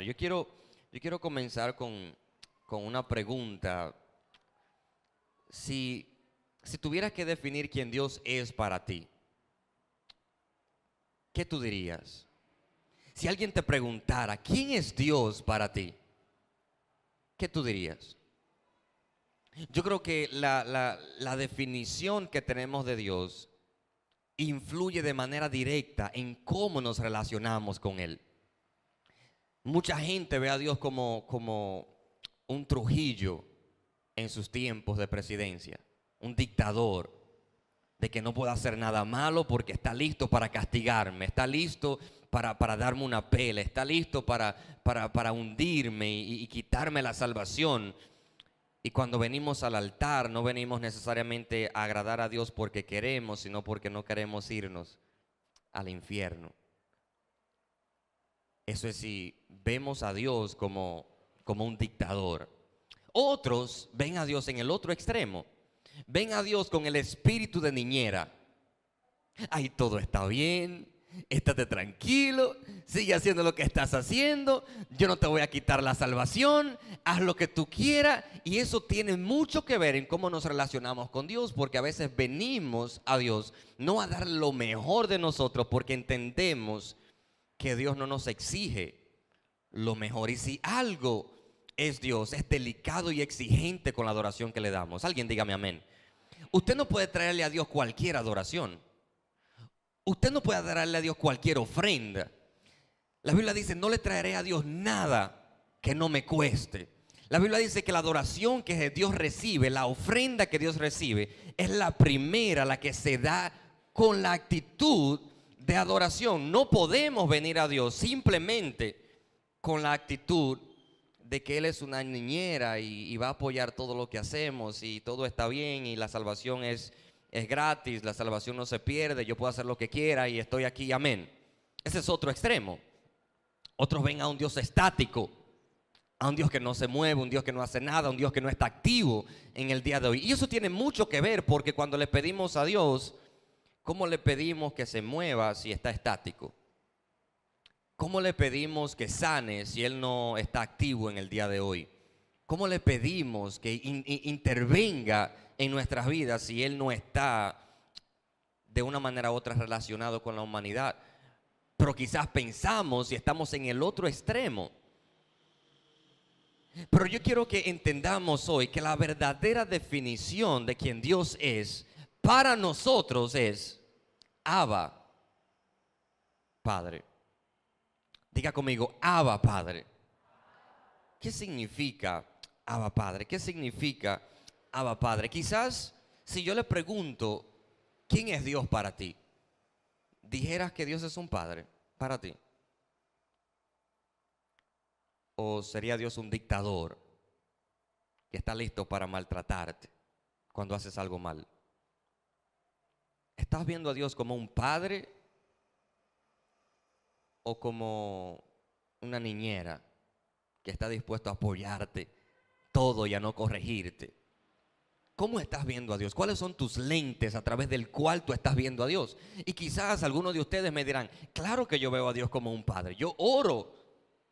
Yo quiero, yo quiero comenzar con, con una pregunta. Si, si tuvieras que definir quién Dios es para ti, ¿qué tú dirías? Si alguien te preguntara, ¿quién es Dios para ti? ¿Qué tú dirías? Yo creo que la, la, la definición que tenemos de Dios influye de manera directa en cómo nos relacionamos con Él. Mucha gente ve a Dios como, como un Trujillo en sus tiempos de presidencia, un dictador, de que no puede hacer nada malo porque está listo para castigarme, está listo para, para darme una pela, está listo para, para, para hundirme y, y quitarme la salvación. Y cuando venimos al altar, no venimos necesariamente a agradar a Dios porque queremos, sino porque no queremos irnos al infierno. Eso es si vemos a Dios como, como un dictador. Otros ven a Dios en el otro extremo. Ven a Dios con el espíritu de niñera. Ahí todo está bien, estate tranquilo, sigue haciendo lo que estás haciendo, yo no te voy a quitar la salvación, haz lo que tú quieras. Y eso tiene mucho que ver en cómo nos relacionamos con Dios, porque a veces venimos a Dios no a dar lo mejor de nosotros, porque entendemos que Dios no nos exige lo mejor. Y si algo es Dios, es delicado y exigente con la adoración que le damos. Alguien dígame amén. Usted no puede traerle a Dios cualquier adoración. Usted no puede darle a Dios cualquier ofrenda. La Biblia dice, no le traeré a Dios nada que no me cueste. La Biblia dice que la adoración que Dios recibe, la ofrenda que Dios recibe, es la primera, la que se da con la actitud de adoración. No podemos venir a Dios simplemente con la actitud de que Él es una niñera y, va a apoyar todo lo que hacemos y todo está bien y la salvación es, es gratis, la salvación no se pierde, yo puedo hacer lo que quiera y estoy aquí, amén. Ese es otro extremo. Otros ven a un Dios estático, a un Dios que no se mueve, un Dios que no hace nada, un Dios que no está activo en el día de hoy. Y eso tiene mucho que ver porque cuando le pedimos a Dios, ¿cómo le pedimos que se mueva si está estático? ¿Cómo le pedimos que sane si Él no está activo en el día de hoy? ¿Cómo le pedimos que in, in, intervenga en nuestras vidas si Él no está de una manera u otra relacionado con la humanidad? Pero quizás pensamos y estamos en el otro extremo. Pero yo quiero que entendamos hoy que la verdadera definición de quien Dios es para nosotros es Abba, Padre. Diga conmigo, Abba Padre. ¿Qué significa Abba Padre? ¿Qué significa Abba Padre? Quizás si yo le pregunto, ¿quién es Dios para ti? Dijeras que Dios es un Padre para ti. ¿O sería Dios un dictador que está listo para maltratarte cuando haces algo mal? ¿Estás viendo a Dios como un padre o como una niñera que está dispuesto a apoyarte todo y a no corregirte. ¿Cómo estás viendo a Dios? ¿Cuáles son tus lentes a través del cual tú estás viendo a Dios? Y quizás algunos de ustedes me dirán, claro que yo veo a Dios como un padre. Yo oro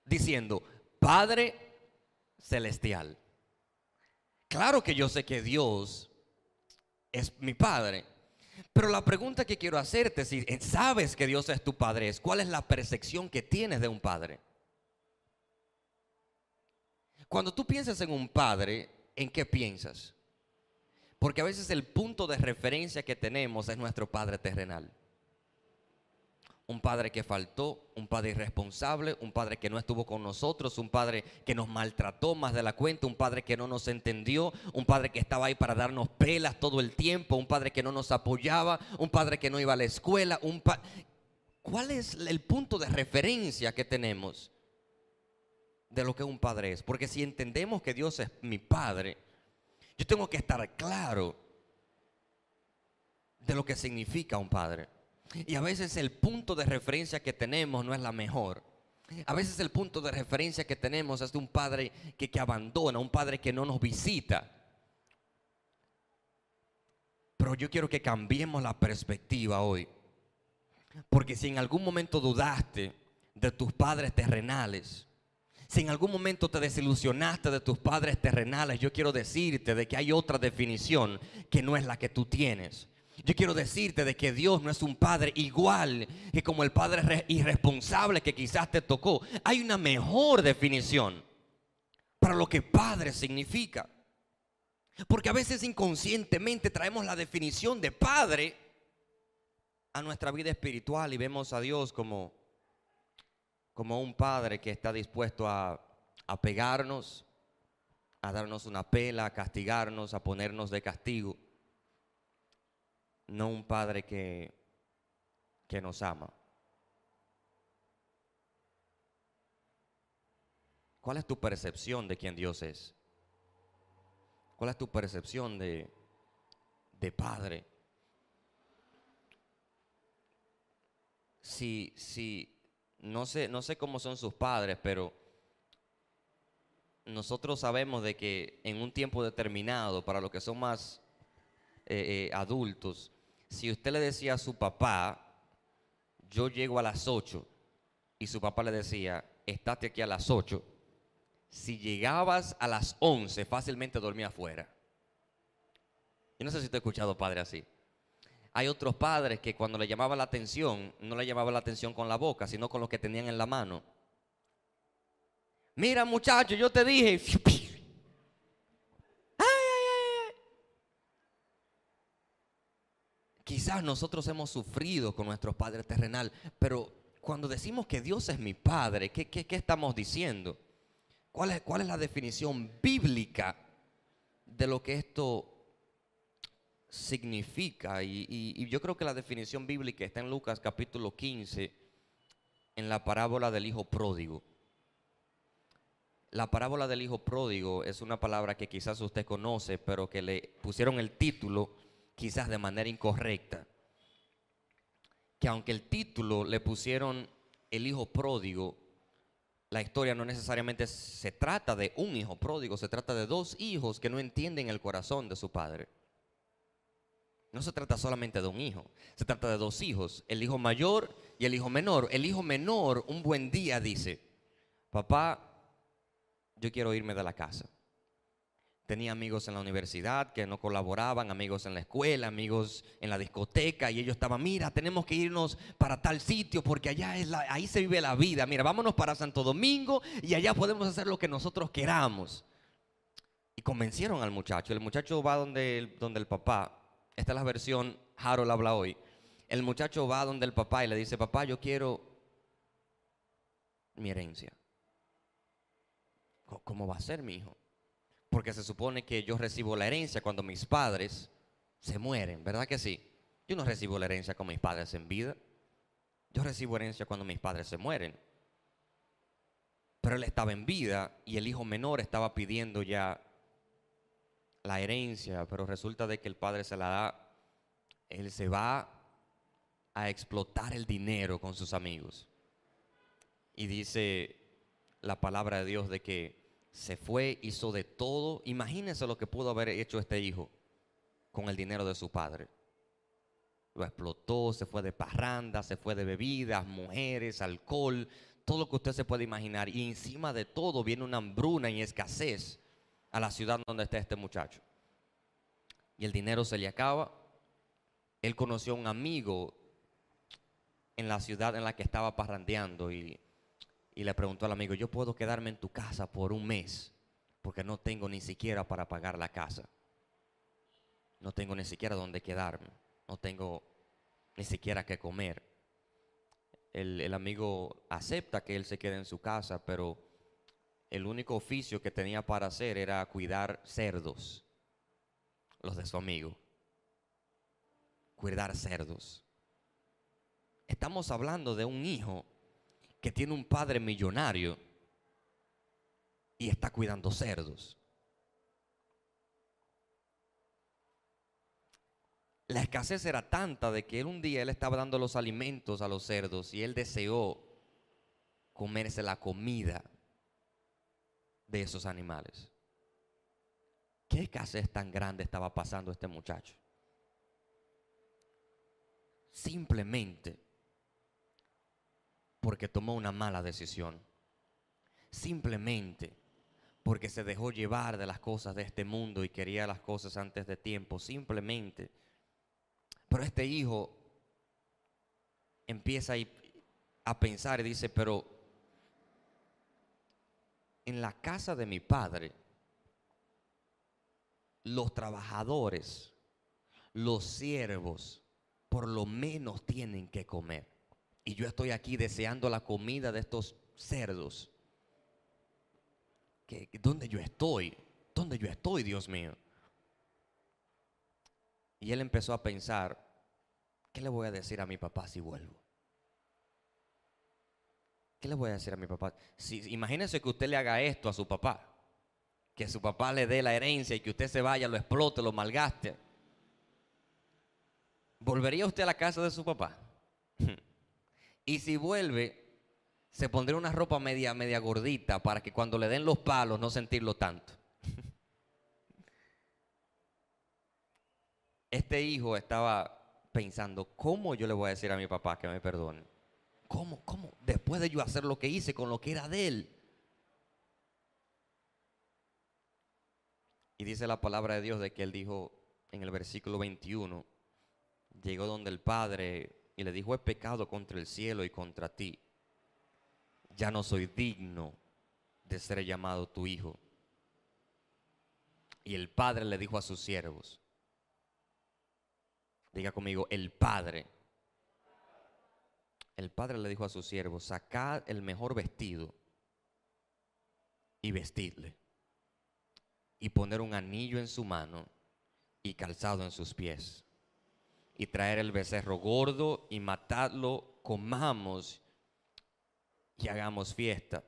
diciendo, Padre celestial. Claro que yo sé que Dios es mi padre. Pero la pregunta que quiero hacerte, si sabes que Dios es tu Padre, es cuál es la percepción que tienes de un Padre. Cuando tú piensas en un Padre, ¿en qué piensas? Porque a veces el punto de referencia que tenemos es nuestro Padre terrenal. Un padre que faltó, un padre irresponsable, un padre que no estuvo con nosotros, un padre que nos maltrató más de la cuenta, un padre que no nos entendió, un padre que estaba ahí para darnos pelas todo el tiempo, un padre que no nos apoyaba, un padre que no iba a la escuela, un pa ¿Cuál es el punto de referencia que tenemos de lo que un padre es? Porque si entendemos que Dios es mi padre, yo tengo que estar claro de lo que significa un padre. Y a veces el punto de referencia que tenemos no es la mejor. A veces el punto de referencia que tenemos es de un padre que, que abandona, un padre que no nos visita. Pero yo quiero que cambiemos la perspectiva hoy. Porque si en algún momento dudaste de tus padres terrenales, Si en algún momento te desilusionaste de tus padres terrenales, yo quiero decirte de que hay otra definición que no es la que tú tienes. Yo quiero decirte de que Dios no es un padre igual que como el padre irresponsable que quizás te tocó. Hay una mejor definición para lo que padre significa. Porque a veces inconscientemente traemos la definición de padre a nuestra vida espiritual y vemos a Dios como, como un padre que está dispuesto a, a pegarnos, a darnos una pela, a castigarnos, a ponernos de castigo no un padre que, que nos ama. ¿Cuál es tu percepción de quién Dios es? ¿Cuál es tu percepción de, de padre? Si, si, no sé, no sé cómo son sus padres, pero nosotros sabemos de que en un tiempo determinado, para los que son más eh, eh, adultos, si usted le decía a su papá, yo llego a las 8, y su papá le decía, estate aquí a las 8, si llegabas a las 11, fácilmente dormía afuera. Yo no sé si usted ha escuchado padre así. Hay otros padres que cuando le llamaba la atención, no le llamaba la atención con la boca, sino con lo que tenían en la mano. Mira muchacho, yo te dije, Quizás nosotros hemos sufrido con nuestro Padre terrenal, pero cuando decimos que Dios es mi Padre, ¿qué, estamos diciendo? ¿Cuál es, ¿Cuál es la definición bíblica de lo que esto significa? Y, y, yo creo que la definición bíblica está en Lucas capítulo 15, en la parábola del Hijo Pródigo. La parábola del Hijo Pródigo es una palabra que quizás usted conoce, pero que le pusieron el título quizás de manera incorrecta, que aunque el título le pusieron el hijo pródigo, la historia no necesariamente se trata de un hijo pródigo, se trata de dos hijos que no entienden el corazón de su padre. No se trata solamente de un hijo, se trata de dos hijos, el hijo mayor y el hijo menor. El hijo menor un buen día dice, papá, yo quiero irme de la casa. Tenía amigos en la universidad que no colaboraban, amigos en la escuela, amigos en la discoteca y ellos estaban, mira, tenemos que irnos para tal sitio porque allá es ahí se vive la vida. Mira, vámonos para Santo Domingo y allá podemos hacer lo que nosotros queramos. Y convencieron al muchacho. El muchacho va donde, donde el papá. Esta es la versión Harold habla hoy. El muchacho va donde el papá y le dice, papá, yo quiero mi herencia. ¿Cómo va a ser mi hijo? Porque se supone que yo recibo la herencia cuando mis padres se mueren, ¿verdad que sí? Yo no recibo la herencia con mis padres en vida. Yo recibo herencia cuando mis padres se mueren. Pero él estaba en vida y el hijo menor estaba pidiendo ya la herencia, pero resulta de que el padre se la da, él se va a explotar el dinero con sus amigos. Y dice la palabra de Dios de que se fue, hizo de todo. Imagínense lo que pudo haber hecho este hijo con el dinero de su padre. Lo explotó, se fue de parranda, se fue de bebidas, mujeres, alcohol, todo lo que usted se puede imaginar. Y encima de todo viene una hambruna y escasez a la ciudad donde está este muchacho. Y el dinero se le acaba. Él conoció a un amigo en la ciudad en la que estaba parrandeando y y le preguntó al amigo, yo puedo quedarme en tu casa por un mes porque no tengo ni siquiera para pagar la casa. No tengo ni siquiera donde quedarme. No tengo ni siquiera que comer. El, amigo acepta que él se quede en su casa, pero el único oficio que tenía para hacer era cuidar cerdos, los de su amigo. Cuidar cerdos. Estamos hablando de un hijo que tiene un padre millonario y está cuidando cerdos. La escasez era tanta de que un día él estaba dando los alimentos a los cerdos y él deseó comerse la comida de esos animales. ¿Qué escasez tan grande estaba pasando este muchacho? Simplemente porque tomó una mala decisión. simplemente porque se dejó llevar de las cosas de este mundo y quería las cosas antes de tiempo, simplemente. Pero este hijo empieza a pensar y dice, pero en la casa de mi padre, los trabajadores, los siervos, por lo menos tienen que comer. Y yo estoy aquí deseando la comida de estos cerdos. ¿Dónde yo estoy? ¿Dónde yo estoy, Dios mío? Y él empezó a pensar, ¿qué le voy a decir a mi papá si vuelvo? ¿Qué le voy a decir a mi papá? Si, imagínese que usted le haga esto a su papá. Que su papá le dé la herencia y que usted se vaya, lo explote, lo malgaste. ¿Volvería usted a la casa de su papá? Y si vuelve, se pondría una ropa media, media gordita para que cuando le den los palos no sentirlo tanto. este hijo estaba pensando, ¿cómo yo le voy a decir a mi papá que me perdone? ¿Cómo? ¿Cómo? Después de yo hacer lo que hice con lo que era de él. Y dice la palabra de Dios de que él dijo en el versículo 21, llegó donde el Padre y le dijo, he pecado contra el cielo y contra ti. Ya no soy digno de ser llamado tu hijo. Y el Padre le dijo a sus siervos, diga conmigo, el Padre el padre le dijo a sus siervos, sacad el mejor vestido y vestidle, y poner un anillo en su mano y calzado en sus pies, y traer el becerro gordo y matadlo, comamos y hagamos fiesta.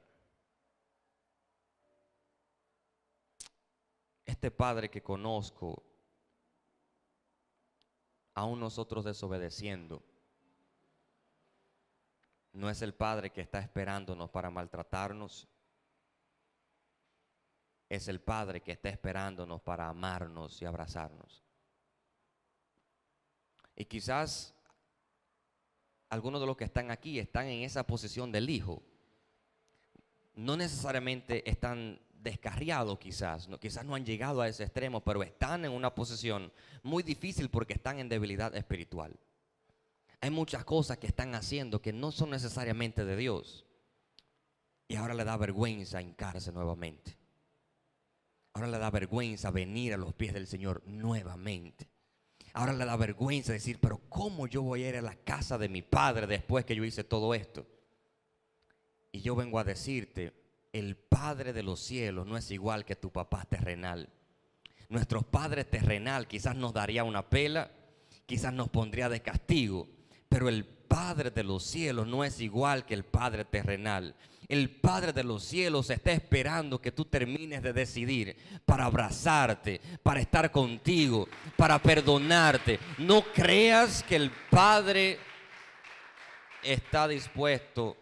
Este padre que conozco, aún nosotros desobedeciendo, no es el Padre que está esperándonos para maltratarnos. Es el Padre que está esperándonos para amarnos y abrazarnos. Y quizás algunos de los que están aquí están en esa posición del Hijo. No necesariamente están descarriados quizás, no, quizás no han llegado a ese extremo, pero están en una posición muy difícil porque están en debilidad espiritual. Hay muchas cosas que están haciendo que no son necesariamente de Dios. Y ahora le da vergüenza hincarse nuevamente. Ahora le da vergüenza venir a los pies del Señor nuevamente. Ahora le da vergüenza decir, pero ¿cómo yo voy a ir a la casa de mi padre después que yo hice todo esto? Y yo vengo a decirte, el Padre de los cielos no es igual que tu papá terrenal. Nuestro Padre terrenal quizás nos daría una pela, quizás nos pondría de castigo, pero el Padre de los cielos no es igual que el Padre terrenal. El Padre de los cielos está esperando que tú termines de decidir para abrazarte, para estar contigo, para perdonarte. No creas que el Padre está dispuesto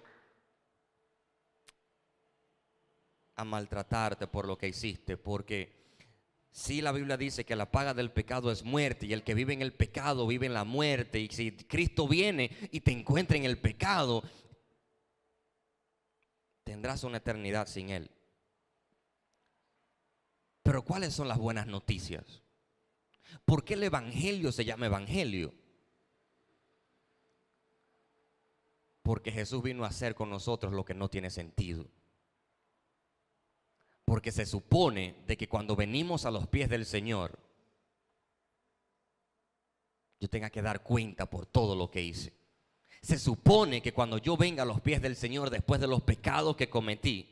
a maltratarte por lo que hiciste, porque Sí, la Biblia dice que la paga del pecado es muerte y el que vive en el pecado vive en la muerte. Y si Cristo viene y te encuentra en el pecado, tendrás una eternidad sin Él. Pero ¿cuáles son las buenas noticias? ¿Por qué el Evangelio se llama Evangelio? Porque Jesús vino a hacer con nosotros lo que no tiene sentido. Porque se supone de que cuando venimos a los pies del Señor, yo tenga que dar cuenta por todo lo que hice. Se supone que cuando yo venga a los pies del Señor después de los pecados que cometí,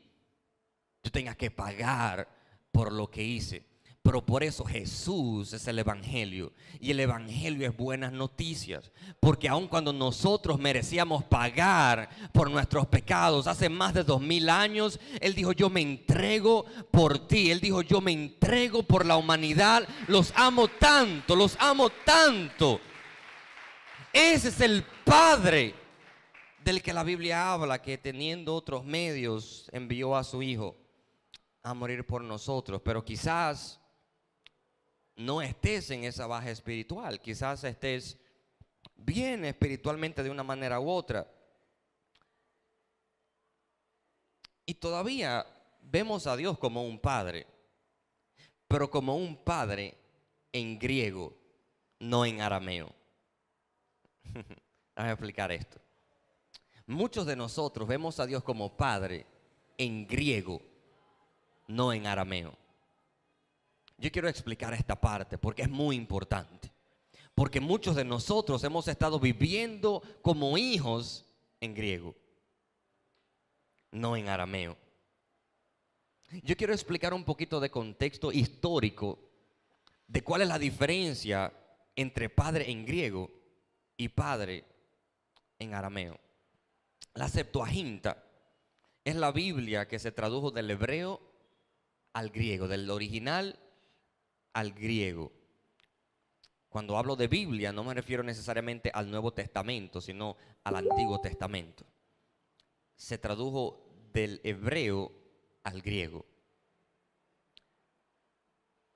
yo tenga que pagar por lo que hice. Pero por eso Jesús es el Evangelio. Y el Evangelio es buenas noticias. Porque aun cuando nosotros merecíamos pagar por nuestros pecados, hace más de dos mil años, Él dijo, yo me entrego por ti. Él dijo, yo me entrego por la humanidad. Los amo tanto, los amo tanto. Ese es el Padre del que la Biblia habla, que teniendo otros medios envió a su Hijo a morir por nosotros. Pero quizás no estés en esa baja espiritual, quizás estés bien espiritualmente de una manera u otra. Y todavía vemos a Dios como un padre, pero como un padre en griego, no en arameo. A explicar esto. Muchos de nosotros vemos a Dios como padre en griego, no en arameo. Yo quiero explicar esta parte porque es muy importante. Porque muchos de nosotros hemos estado viviendo como hijos en griego, no en arameo. Yo quiero explicar un poquito de contexto histórico de cuál es la diferencia entre padre en griego y padre en arameo. La Septuaginta es la Biblia que se tradujo del hebreo al griego, del original al griego. Cuando hablo de Biblia no me refiero necesariamente al Nuevo Testamento, sino al Antiguo Testamento. Se tradujo del hebreo al griego.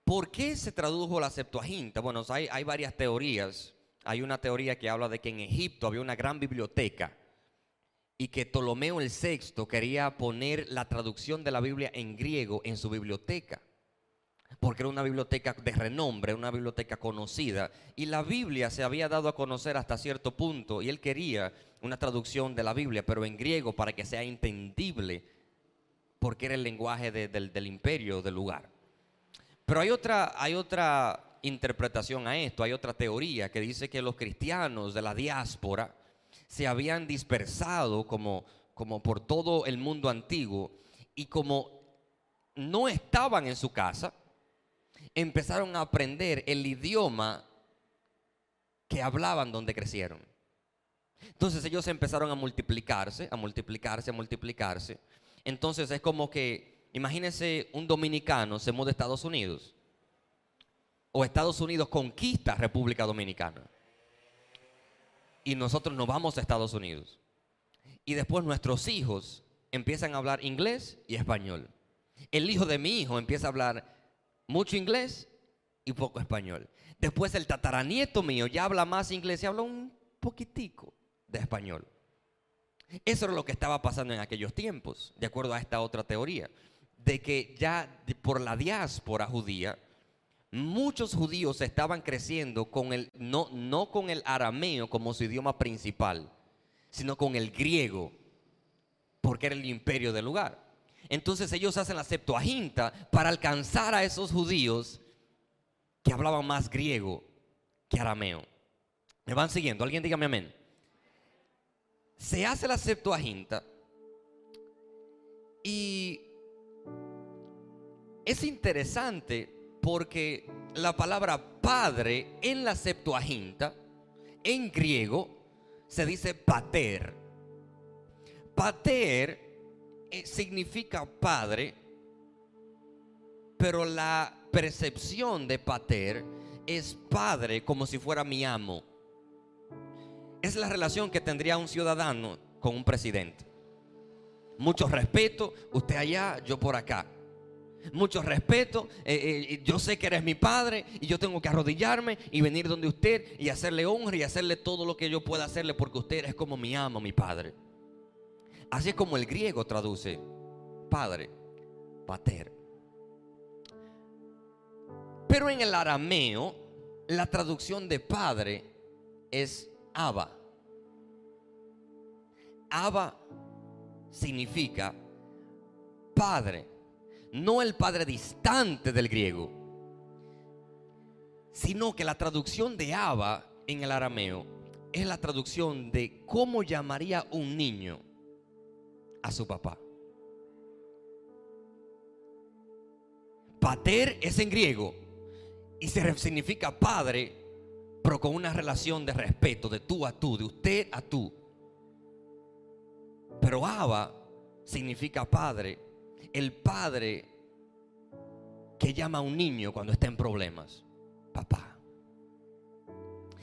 ¿Por qué se tradujo la Septuaginta? Bueno, hay, varias teorías. Hay una teoría que habla de que en Egipto había una gran biblioteca y que Ptolomeo el VI quería poner la traducción de la Biblia en griego en su biblioteca porque era una biblioteca de renombre, una biblioteca conocida, y la Biblia se había dado a conocer hasta cierto punto, y él quería una traducción de la Biblia, pero en griego para que sea entendible, porque era el lenguaje del, imperio del lugar. Pero hay otra, hay otra interpretación a esto, hay otra teoría que dice que los cristianos de la diáspora se habían dispersado como, como por todo el mundo antiguo y como no estaban en su casa, empezaron a aprender el idioma que hablaban donde crecieron. Entonces ellos empezaron a multiplicarse, a multiplicarse, a multiplicarse. Entonces es como que, imagínense un dominicano se muda a Estados Unidos. O Estados Unidos conquista República Dominicana. Y nosotros nos vamos a Estados Unidos. Y después nuestros hijos empiezan a hablar inglés y español. El hijo de mi hijo empieza a hablar mucho inglés y poco español. Después el tataranieto mío ya habla más inglés y habla un poquitico de español. Eso era lo que estaba pasando en aquellos tiempos, de acuerdo a esta otra teoría, de que ya por la diáspora judía, muchos judíos estaban creciendo con el, no, no con el arameo como su idioma principal, sino con el griego, porque era el imperio del lugar. Entonces ellos hacen la Septuaginta para alcanzar a esos judíos que hablaban más griego que arameo. ¿Me van siguiendo? Alguien dígame amén. Se hace la Septuaginta y es interesante porque la palabra padre en la Septuaginta, en griego, se dice pater. Pater significa padre, pero la percepción de pater es padre como si fuera mi amo. Es la relación que tendría un ciudadano con un presidente. Mucho respeto, usted allá, yo por acá. Mucho respeto, eh, eh, yo sé que eres mi padre y yo tengo que arrodillarme y venir donde usted y hacerle honra y hacerle todo lo que yo pueda hacerle porque usted es como mi amo, mi padre. Así es como el griego traduce padre, pater. Pero en el arameo, la traducción de padre es Abba. Abba significa padre, no el padre distante del griego, sino que la traducción de Abba en el arameo es la traducción de cómo llamaría un niño a su papá. Pater es en griego y se significa padre, pero con una relación de respeto, de tú a tú, de usted a tú. Pero Abba significa padre, el padre que llama a un niño cuando está en problemas, papá.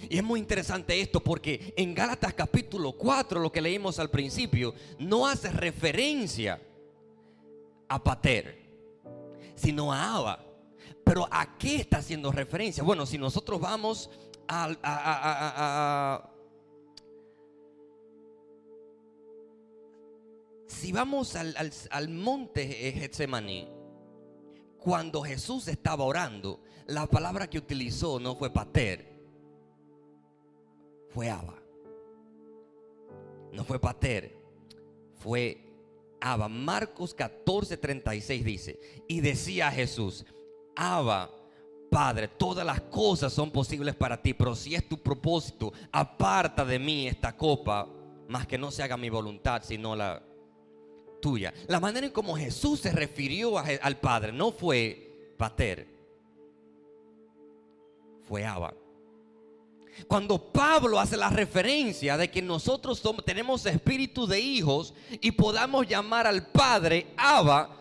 Y es muy interesante esto porque en Gálatas capítulo 4, lo que leímos al principio, no hace referencia a Pater, sino a Abba. Pero ¿a qué está haciendo referencia? Bueno, si nosotros vamos a, si vamos al, al- al monte Getsemaní, cuando Jesús estaba orando, la palabra que utilizó no fue pater, fue Abba. No fue pater, fue Abba. Marcos 14, 36 dice, y decía Jesús, Abba, Padre, todas las cosas son posibles para ti, pero si es tu propósito, aparta de mí esta copa, más que no se haga mi voluntad, sino la tuya. La manera en como Jesús se refirió al Padre no fue pater, fue Abba. Cuando Pablo hace la referencia de que nosotros somos, tenemos espíritu de hijos y podamos llamar al Padre Abba,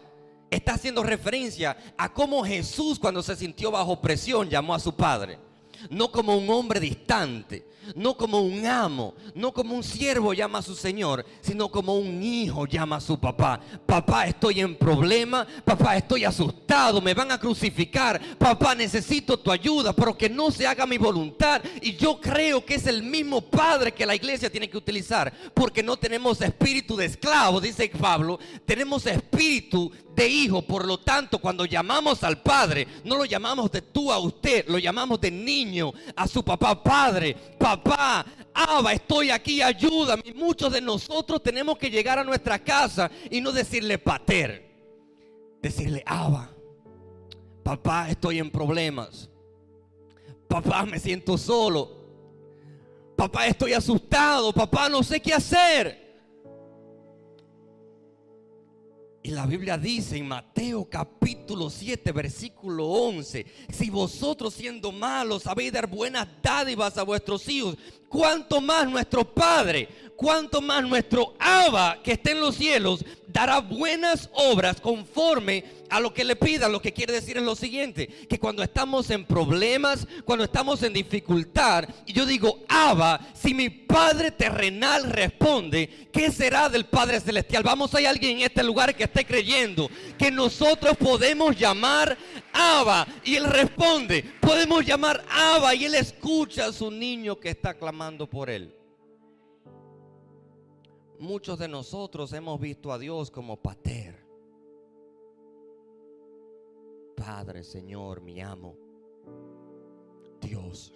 está haciendo referencia a cómo Jesús cuando se sintió bajo presión llamó a su Padre. No como un hombre distante, no como un amo, no como un siervo llama a su Señor, sino como un hijo llama a su papá. Papá, estoy en problema, papá, estoy asustado, me van a crucificar, papá, necesito tu ayuda, pero que no se haga mi voluntad. Y yo creo que es el mismo Padre que la iglesia tiene que utilizar, porque no tenemos espíritu de esclavo, dice Pablo, tenemos espíritu de hijo. Por lo tanto, cuando llamamos al Padre, no lo llamamos de tú a usted, lo llamamos de niño a su papá, Padre, papá, Abba, estoy aquí, ayúdame. Muchos de nosotros tenemos que llegar a nuestra casa y no decirle pater, decirle Abba, papá, estoy en problemas. Papá, me siento solo. Papá, estoy asustado. Papá, no sé qué hacer. Y la Biblia dice en Mateo capítulo 7, versículo 11, si vosotros siendo malos sabéis dar buenas dádivas a vuestros hijos, cuánto más nuestro Padre, cuánto más nuestro Abba que está en los cielos dará buenas obras conforme a lo que le pidan. Lo que quiere decir es lo siguiente, que cuando estamos en problemas, cuando estamos en dificultad, y yo digo, Abba, si mi Padre terrenal responde, ¿qué será del Padre celestial? Vamos, hay alguien en este lugar que esté creyendo que nosotros podemos llamar Abba y él responde. Podemos llamar Abba y él escucha a su niño que está clamando por él. Muchos de nosotros hemos visto a Dios como pater. Padre, Señor, mi amo. Dios.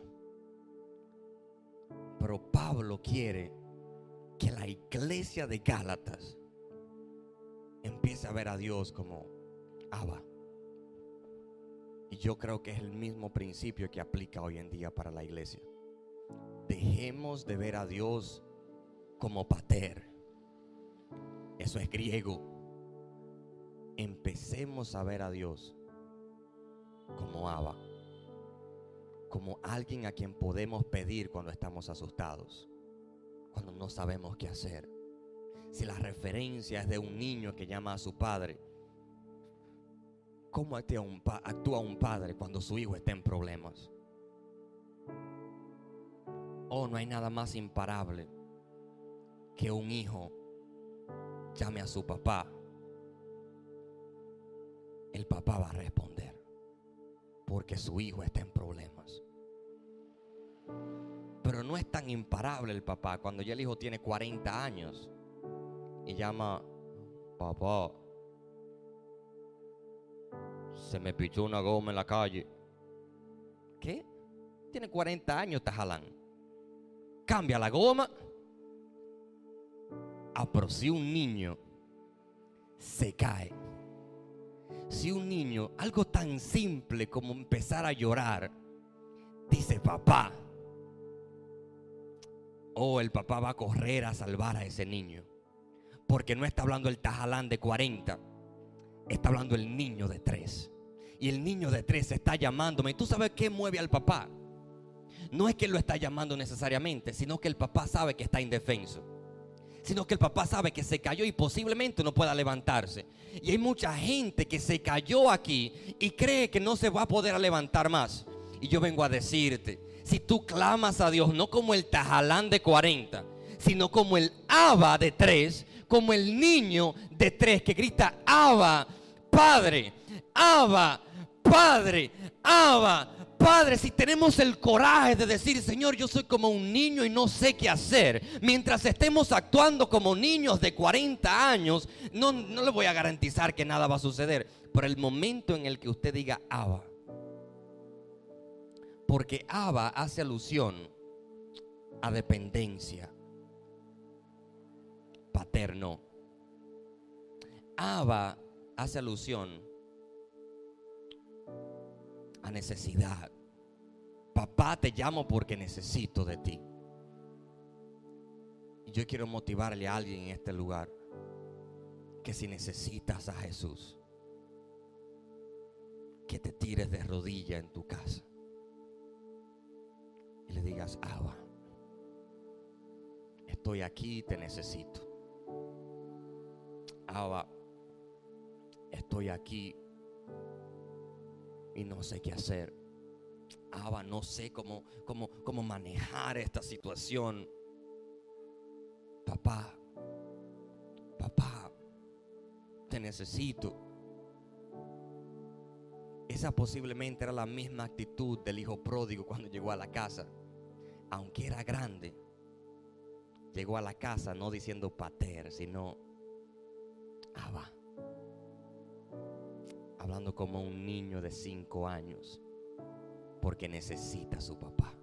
Pero Pablo quiere que la iglesia de Gálatas empiece a ver a Dios como Abba. Y yo creo que es el mismo principio que aplica hoy en día para la iglesia. Dejemos de ver a Dios como pater. Eso es griego. Empecemos a ver a Dios como Abba. Como alguien a quien podemos pedir cuando estamos asustados. Cuando no sabemos qué hacer. Si la referencia es de un niño que llama a su padre. ¿Cómo actúa un, actúa un padre cuando su hijo está en problemas? Oh, no hay nada más imparable que un hijo llame a su papá. El papá va a responder porque su hijo está en problemas. Pero no es tan imparable el papá cuando ya el hijo tiene 40 años y llama, papá, se me pichó una goma en la calle. ¿Qué? Tiene 40 años, Tajalán. Cambia la goma. Ah, pero si un niño se cae, si un niño, algo tan simple como empezar a llorar, dice papá, oh, el papá va a correr a salvar a ese niño. Porque no está hablando el tajalán de 40, está hablando el niño de 3. Y el niño de 3 está llamándome. ¿Y tú sabes qué mueve al papá? No es que lo está llamando necesariamente, sino que el papá sabe que está indefenso sino que el papá sabe que se cayó y posiblemente no pueda levantarse. Y hay mucha gente que se cayó aquí y cree que no se va a poder levantar más. Y yo vengo a decirte, si tú clamas a Dios no como el tajalán de 40, sino como el Abba de 3, como el niño de 3 que grita, Abba, Padre, Abba, Padre, Abba, Padre, si tenemos el coraje de decir, Señor, yo soy como un niño y no sé qué hacer, mientras estemos actuando como niños de 40 años, no, no le voy a garantizar que nada va a suceder. Por el momento en el que usted diga Abba, porque Abba hace alusión a dependencia, paterno. Abba hace alusión a necesidad. Papá, te llamo porque necesito de ti. Y yo quiero motivarle a alguien en este lugar que si necesitas a Jesús, que te tires de rodilla en tu casa y le digas, Abba, estoy aquí, te necesito. Abba, estoy aquí y no sé qué hacer. Abba, no sé cómo, cómo, cómo manejar esta situación. Papá, papá, te necesito. Esa posiblemente era la misma actitud del hijo pródigo cuando llegó a la casa. Aunque era grande, llegó a la casa no diciendo pater, sino Abba hablando como un niño de cinco años, porque necesita su papá.